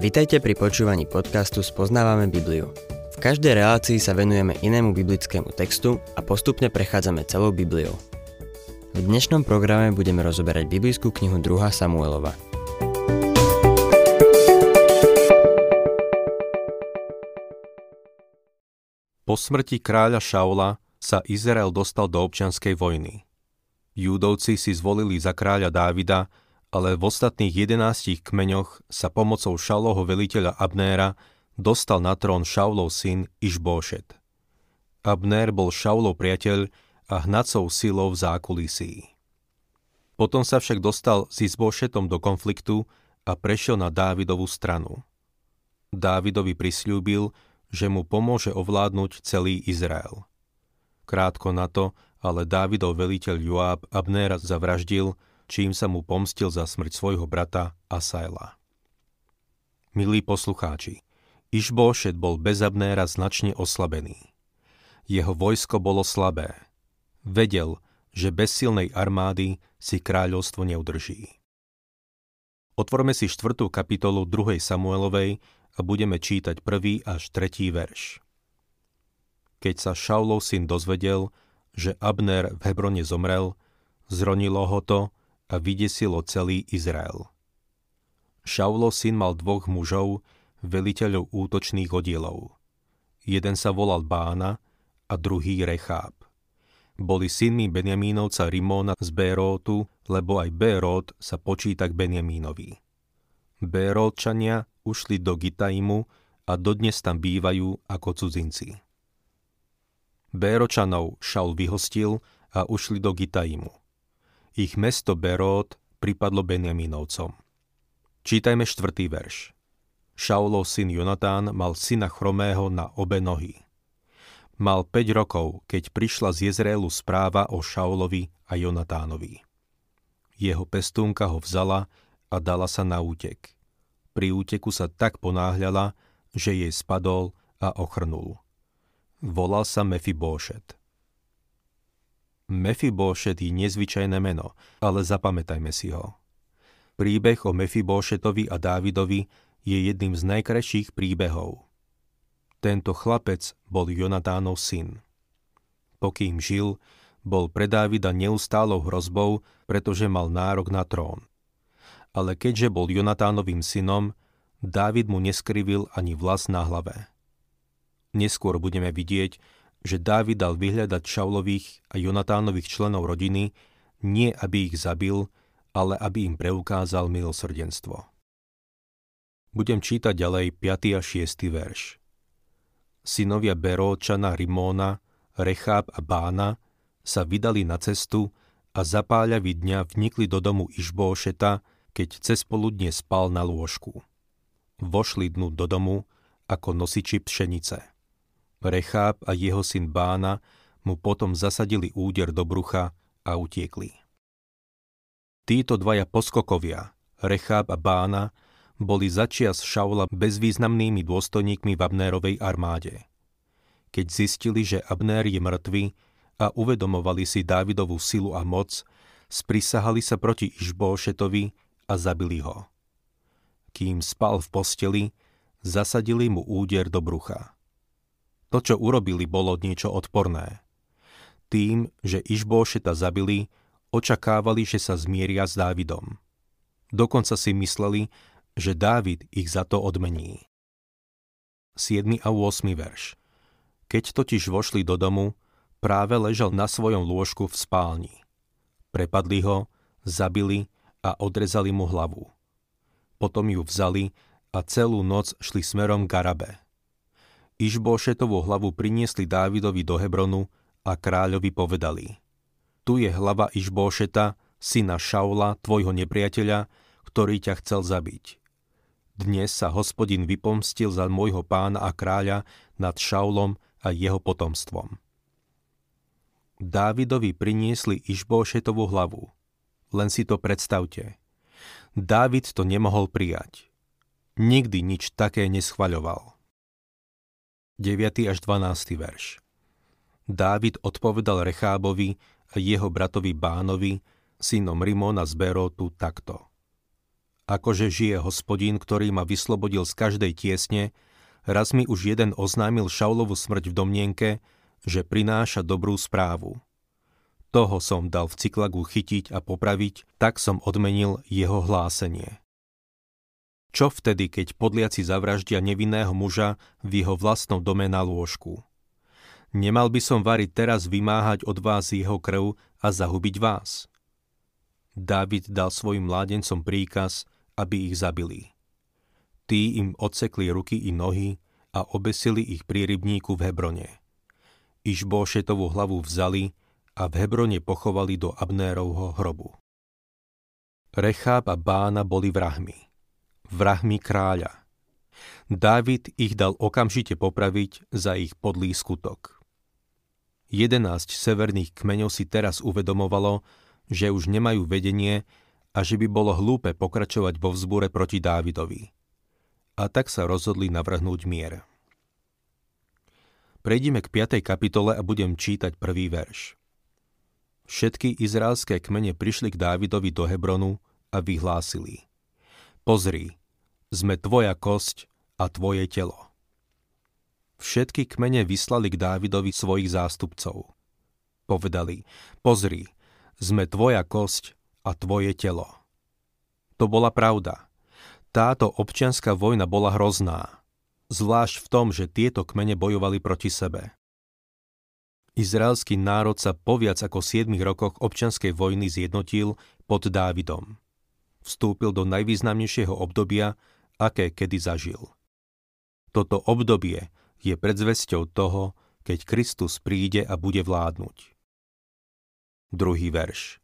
Vitajte pri počúvaní podcastu Spoznávame Bibliu. V každej relácii sa venujeme inému biblickému textu a postupne prechádzame celou Bibliou. V dnešnom programe budeme rozoberať biblickú knihu 2. Samuelova. Po smrti kráľa Šaula sa Izrael dostal do občianskej vojny. Júdovci si zvolili za kráľa Dávida ale v ostatných jedenástich kmeňoch sa pomocou Šaulovho veliteľa Abnéra dostal na trón Šaulov syn Išbóšet. Abnér bol Šaulov priateľ a hnacou silou v zákulisí. Potom sa však dostal s Izbóšetom do konfliktu a prešiel na Dávidovú stranu. Dávidovi prisľúbil, že mu pomôže ovládnuť celý Izrael. Krátko na to ale Dávidov veliteľ Joáb Abnéra zavraždil čím sa mu pomstil za smrť svojho brata Asaela. Milí poslucháči, Išbóšet bol bez Abnéra značne oslabený. Jeho vojsko bolo slabé. Vedel, že bez silnej armády si kráľovstvo neudrží. Otvorme si štvrtú kapitolu 2. Samuelovej a budeme čítať prvý až tretí verš. Keď sa Šaulov syn dozvedel, že Abner v Hebrone zomrel, zronilo ho to a vydesilo celý Izrael. Šaulo syn mal dvoch mužov, veliteľov útočných oddielov. Jeden sa volal Bána a druhý Recháb. Boli synmi Benjamínovca Rimóna z Bérótu, lebo aj Bérot sa počíta k Benjamínovi. Bérótčania ušli do Gitaimu a dodnes tam bývajú ako cudzinci. Béročanov Šaul vyhostil a ušli do Gitaimu. Ich mesto Berót pripadlo Benjamínovcom. Čítajme štvrtý verš. Šaulov syn Jonatán mal syna chromého na obe nohy. Mal 5 rokov, keď prišla z Jezreelu správa o Šaulovi a Jonatánovi. Jeho pestúnka ho vzala a dala sa na útek. Pri úteku sa tak ponáhľala, že jej spadol a ochrnul. Volal sa Mefibóšet. Mefibóšet je nezvyčajné meno, ale zapamätajme si ho. Príbeh o Mefibóšetovi a Dávidovi je jedným z najkrajších príbehov. Tento chlapec bol Jonatánov syn. Pokým žil, bol pre Dávida neustálou hrozbou, pretože mal nárok na trón. Ale keďže bol Jonatánovým synom, Dávid mu neskrivil ani vlas na hlave. Neskôr budeme vidieť, že Dávid dal vyhľadať Šaulových a Jonatánových členov rodiny, nie aby ich zabil, ale aby im preukázal milosrdenstvo. Budem čítať ďalej 5. a 6. verš. Synovia Beróčana, Rimóna, Recháb a Bána sa vydali na cestu a zapáľavý dňa vnikli do domu Išbóšeta, keď cez poludne spal na lôžku. Vošli dnu do domu ako nosiči pšenice. Recháb a jeho syn Bána mu potom zasadili úder do brucha a utiekli. Títo dvaja poskokovia, Recháb a Bána, boli začias Šaula bezvýznamnými dôstojníkmi v Abnérovej armáde. Keď zistili, že Abnér je mŕtvy a uvedomovali si Dávidovú silu a moc, sprisahali sa proti Išbóšetovi a zabili ho. Kým spal v posteli, zasadili mu úder do brucha. To, čo urobili, bolo niečo odporné. Tým, že Išbóšeta zabili, očakávali, že sa zmieria s Dávidom. Dokonca si mysleli, že Dávid ich za to odmení. 7. a 8. verš Keď totiž vošli do domu, práve ležal na svojom lôžku v spálni. Prepadli ho, zabili a odrezali mu hlavu. Potom ju vzali a celú noc šli smerom k Arabe. Išbošetovú hlavu priniesli Dávidovi do Hebronu a kráľovi povedali Tu je hlava Išbošeta, syna Šaula, tvojho nepriateľa, ktorý ťa chcel zabiť. Dnes sa hospodin vypomstil za môjho pána a kráľa nad Šaulom a jeho potomstvom. Dávidovi priniesli Išbošetovú hlavu. Len si to predstavte. Dávid to nemohol prijať. Nikdy nič také neschvaľoval. 9. až 12. verš. Dávid odpovedal Rechábovi a jeho bratovi Bánovi, synom Rimona z Berótu, takto. Akože žije hospodín, ktorý ma vyslobodil z každej tiesne, raz mi už jeden oznámil Šaulovu smrť v domnienke, že prináša dobrú správu. Toho som dal v cyklagu chytiť a popraviť, tak som odmenil jeho hlásenie. Čo vtedy, keď podliaci zavraždia nevinného muža v jeho vlastnom dome na lôžku? Nemal by som variť teraz vymáhať od vás jeho krv a zahubiť vás? Dávid dal svojim mládencom príkaz, aby ich zabili. Tí im odsekli ruky i nohy a obesili ich pri rybníku v Hebrone. Išbóšetovú hlavu vzali a v Hebrone pochovali do Abnérovho hrobu. Recháb a Bána boli vrahmi. Vrahmi kráľa. Dávid ich dal okamžite popraviť za ich podlý skutok. Jedenáct severných kmeňov si teraz uvedomovalo, že už nemajú vedenie a že by bolo hlúpe pokračovať vo vzbure proti Dávidovi. A tak sa rozhodli navrhnúť mier. Prejdime k 5. kapitole a budem čítať prvý verš. Všetky izraelské kmene prišli k Dávidovi do Hebronu a vyhlásili. Pozri, sme tvoja kosť a tvoje telo. Všetky kmene vyslali k Dávidovi svojich zástupcov. Povedali, pozri, sme tvoja kosť a tvoje telo. To bola pravda. Táto občianská vojna bola hrozná, zvlášť v tom, že tieto kmene bojovali proti sebe. Izraelský národ sa po viac ako 7 rokoch občianskej vojny zjednotil pod Dávidom. Vstúpil do najvýznamnejšieho obdobia, aké kedy zažil. Toto obdobie je predzvesťou toho, keď Kristus príde a bude vládnuť. Druhý verš.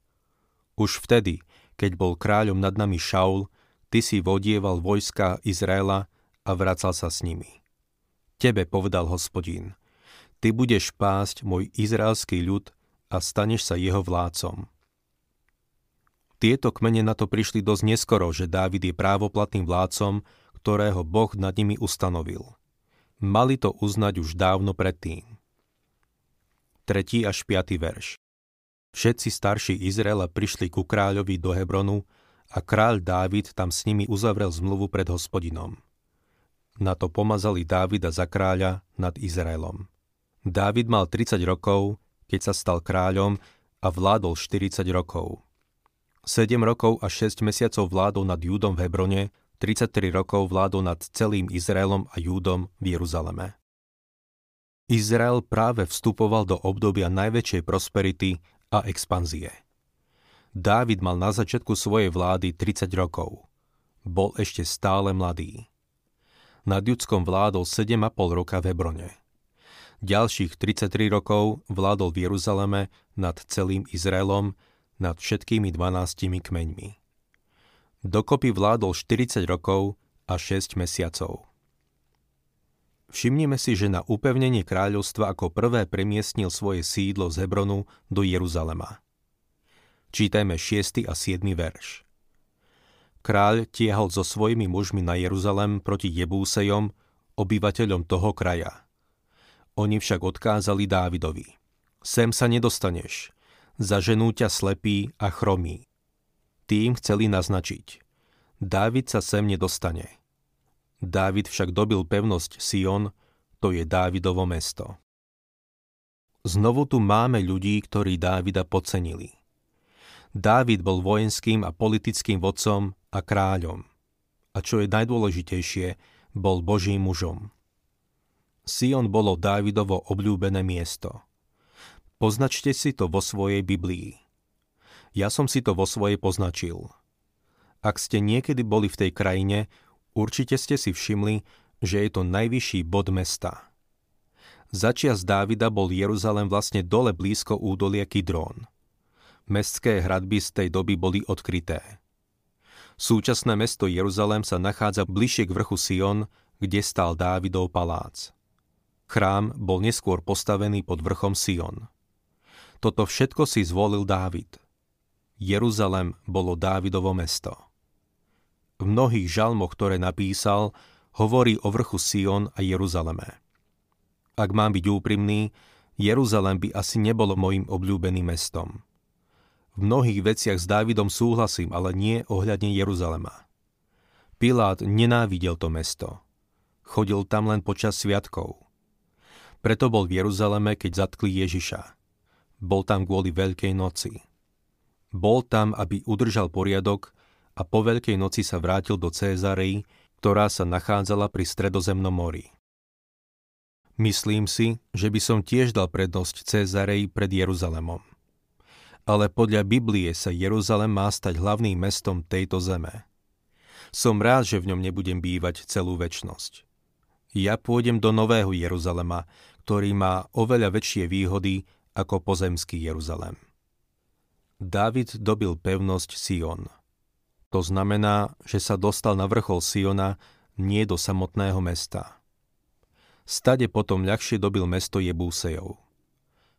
Už vtedy, keď bol kráľom nad nami Šaul, ty si vodieval vojska Izraela a vracal sa s nimi. Tebe povedal hospodín – Ty budeš pásť môj izraelský ľud a staneš sa jeho vládcom. Tieto kmene na to prišli dosť neskoro, že Dávid je právoplatným vládcom, ktorého Boh nad nimi ustanovil. Mali to uznať už dávno predtým. 3. až 5. verš Všetci starší Izraela prišli ku kráľovi do Hebronu a kráľ Dávid tam s nimi uzavrel zmluvu pred hospodinom. Na to pomazali Dávida za kráľa nad Izraelom. Dávid mal 30 rokov, keď sa stal kráľom a vládol 40 rokov. 7 rokov a 6 mesiacov vládol nad Júdom v Hebrone, 33 rokov vládol nad celým Izraelom a Júdom v Jeruzaleme. Izrael práve vstupoval do obdobia najväčšej prosperity a expanzie. Dávid mal na začiatku svojej vlády 30 rokov. Bol ešte stále mladý. Nad Judskom vládol 7,5 roka v Hebrone. Ďalších 33 rokov vládol v Jeruzaleme nad celým Izraelom, nad všetkými 12 kmeňmi. Dokopy vládol 40 rokov a 6 mesiacov. Všimnime si, že na upevnenie kráľovstva ako prvé premiestnil svoje sídlo z Hebronu do Jeruzalema. Čítajme 6. a 7. verš. Kráľ tiehol so svojimi mužmi na Jeruzalem proti Jebúsejom, obyvateľom toho kraja – oni však odkázali Dávidovi. Sem sa nedostaneš. Zaženú ťa slepý a chromý. Tým chceli naznačiť. Dávid sa sem nedostane. Dávid však dobil pevnosť Sion, to je Dávidovo mesto. Znovu tu máme ľudí, ktorí Dávida podcenili. Dávid bol vojenským a politickým vodcom a kráľom. A čo je najdôležitejšie, bol Božím mužom. Sion bolo Dávidovo obľúbené miesto. Poznačte si to vo svojej Biblii. Ja som si to vo svojej poznačil. Ak ste niekedy boli v tej krajine, určite ste si všimli, že je to najvyšší bod mesta. Začias Dávida bol Jeruzalem vlastne dole blízko údolia Kidrón. Mestské hradby z tej doby boli odkryté. Súčasné mesto Jeruzalem sa nachádza bližšie k vrchu Sion, kde stál Dávidov palác. Chrám bol neskôr postavený pod vrchom Sion. Toto všetko si zvolil Dávid. Jeruzalem bolo Dávidovo mesto. V mnohých žalmoch, ktoré napísal, hovorí o vrchu Sion a Jeruzaleme. Ak mám byť úprimný, Jeruzalem by asi nebolo mojim obľúbeným mestom. V mnohých veciach s Dávidom súhlasím, ale nie ohľadne Jeruzalema. Pilát nenávidel to mesto. Chodil tam len počas sviatkov. Preto bol v Jeruzaleme, keď zatkli Ježiša. Bol tam kvôli Veľkej noci. Bol tam, aby udržal poriadok a po Veľkej noci sa vrátil do Cézarei, ktorá sa nachádzala pri Stredozemnom mori. Myslím si, že by som tiež dal prednosť Cézarej pred Jeruzalemom. Ale podľa Biblie sa Jeruzalem má stať hlavným mestom tejto zeme. Som rád, že v ňom nebudem bývať celú väčnosť. Ja pôjdem do Nového Jeruzalema, ktorý má oveľa väčšie výhody ako pozemský Jeruzalem. Dávid dobil pevnosť Sion. To znamená, že sa dostal na vrchol Siona, nie do samotného mesta. Stade potom ľahšie dobil mesto Jebúsejov.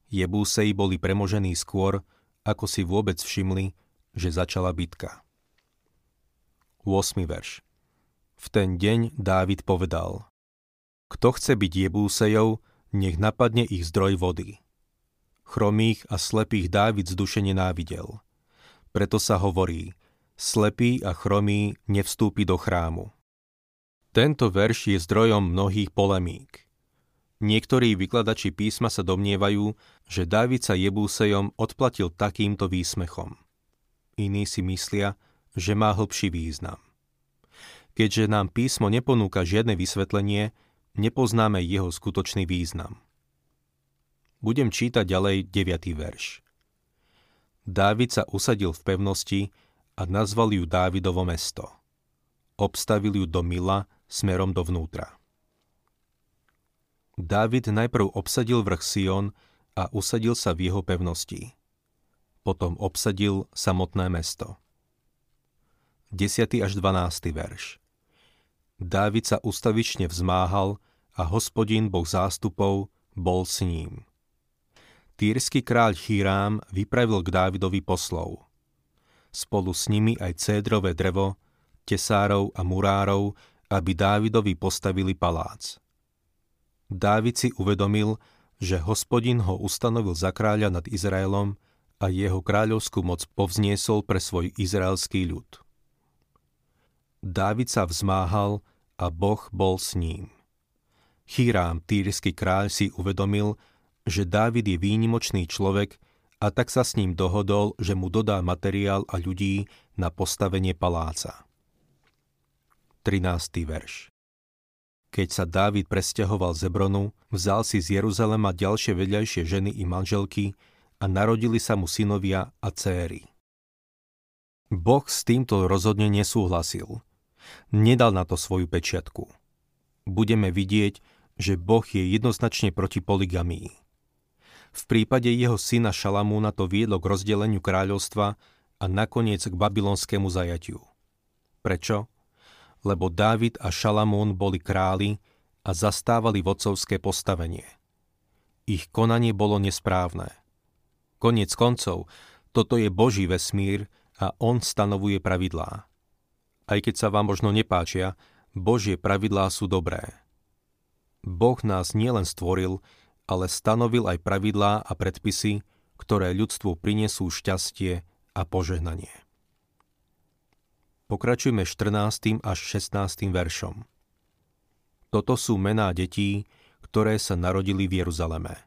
Jebúseji boli premožení skôr, ako si vôbec všimli, že začala bitka. 8. verš V ten deň Dávid povedal Kto chce byť Jebúsejov, nech napadne ich zdroj vody. Chromých a slepých Dávid duše nenávidel. Preto sa hovorí, slepý a chromý nevstúpi do chrámu. Tento verš je zdrojom mnohých polemík. Niektorí vykladači písma sa domnievajú, že Dávid sa Jebúsejom odplatil takýmto výsmechom. Iní si myslia, že má hlbší význam. Keďže nám písmo neponúka žiadne vysvetlenie, nepoznáme jeho skutočný význam. Budem čítať ďalej 9. verš. Dávid sa usadil v pevnosti a nazval ju Dávidovo mesto. Obstavil ju do Mila smerom dovnútra. Dávid najprv obsadil vrch Sion a usadil sa v jeho pevnosti. Potom obsadil samotné mesto. 10. až 12. verš Dávid sa ustavične vzmáhal a hospodin boh zástupov bol s ním. Týrsky kráľ Chirám vypravil k Dávidovi poslov. Spolu s nimi aj cédrové drevo, tesárov a murárov aby Dávidovi postavili palác. Dávid si uvedomil, že hospodin ho ustanovil za kráľa nad Izraelom a jeho kráľovskú moc povzniesol pre svoj izraelský ľud. Dávid sa vzmáhal a Boh bol s ním. Chýrám, týrsky kráľ, si uvedomil, že Dávid je výnimočný človek a tak sa s ním dohodol, že mu dodá materiál a ľudí na postavenie paláca. 13. verš. Keď sa Dávid presťahoval z Hebronu, vzal si z Jeruzalema ďalšie vedľajšie ženy i manželky a narodili sa mu synovia a céry. Boh s týmto rozhodne nesúhlasil. Nedal na to svoju pečiatku. Budeme vidieť, že Boh je jednoznačne proti poligamii. V prípade jeho syna Šalamúna to viedlo k rozdeleniu kráľovstva a nakoniec k babylonskému zajatiu. Prečo? lebo Dávid a Šalamún boli králi a zastávali vodcovské postavenie. Ich konanie bolo nesprávne. Koniec koncov, toto je Boží vesmír a On stanovuje pravidlá. Aj keď sa vám možno nepáčia, Božie pravidlá sú dobré. Boh nás nielen stvoril, ale stanovil aj pravidlá a predpisy, ktoré ľudstvu prinesú šťastie a požehnanie. Pokračujme 14. až 16. veršom. Toto sú mená detí, ktoré sa narodili v Jeruzaleme.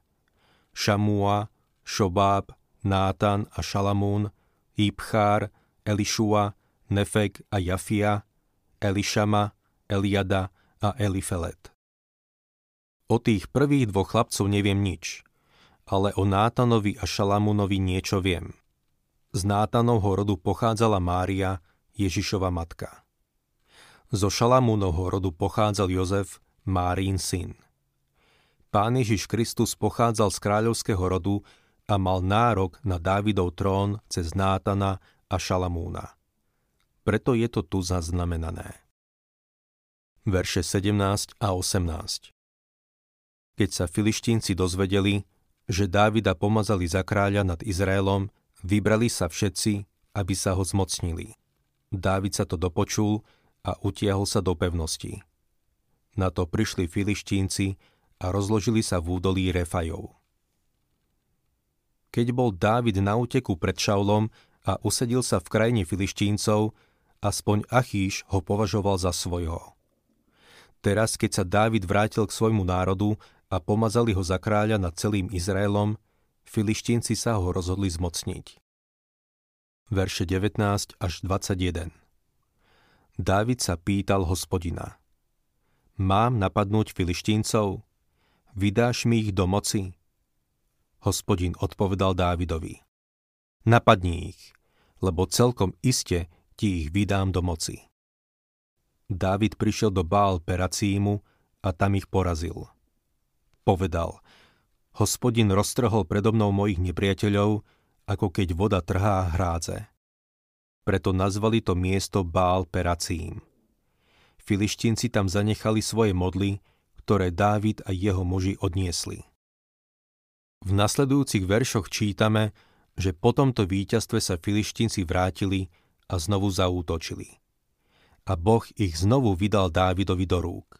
Šamúa, Šobáb, Nátan a Šalamún, Ibchár, Elišua, Nefek a Jafia, Elišama, Eliada a Elifelet. O tých prvých dvoch chlapcov neviem nič, ale o Nátanovi a Šalamúnovi niečo viem. Z Nátanovho rodu pochádzala Mária, Ježišova matka. Zo Šalamúnovho rodu pochádzal Jozef, Márín syn. Pán Ježiš Kristus pochádzal z kráľovského rodu a mal nárok na Dávidov trón cez Nátana a Šalamúna. Preto je to tu zaznamenané. Verše 17 a 18 Keď sa filištínci dozvedeli, že Dávida pomazali za kráľa nad Izraelom, vybrali sa všetci, aby sa ho zmocnili. Dávid sa to dopočul a utiahol sa do pevnosti. Na to prišli filištínci a rozložili sa v údolí Refajov. Keď bol Dávid na úteku pred Šaulom a usedil sa v krajine filištíncov, aspoň Achíš ho považoval za svojho. Teraz, keď sa Dávid vrátil k svojmu národu a pomazali ho za kráľa nad celým Izraelom, filištínci sa ho rozhodli zmocniť. Verše 19 až 21 Dávid sa pýtal hospodina. Mám napadnúť filištíncov? Vydáš mi ich do moci? Hospodin odpovedal Dávidovi. Napadni ich, lebo celkom iste ti ich vydám do moci. Dávid prišiel do Bál Peracímu a tam ich porazil. Povedal, hospodin roztrhol predo mnou mojich nepriateľov, ako keď voda trhá hrádze. Preto nazvali to miesto Bál Peracím. Filištinci tam zanechali svoje modly, ktoré Dávid a jeho muži odniesli. V nasledujúcich veršoch čítame, že po tomto víťazstve sa filištinci vrátili a znovu zaútočili a Boh ich znovu vydal Dávidovi do rúk.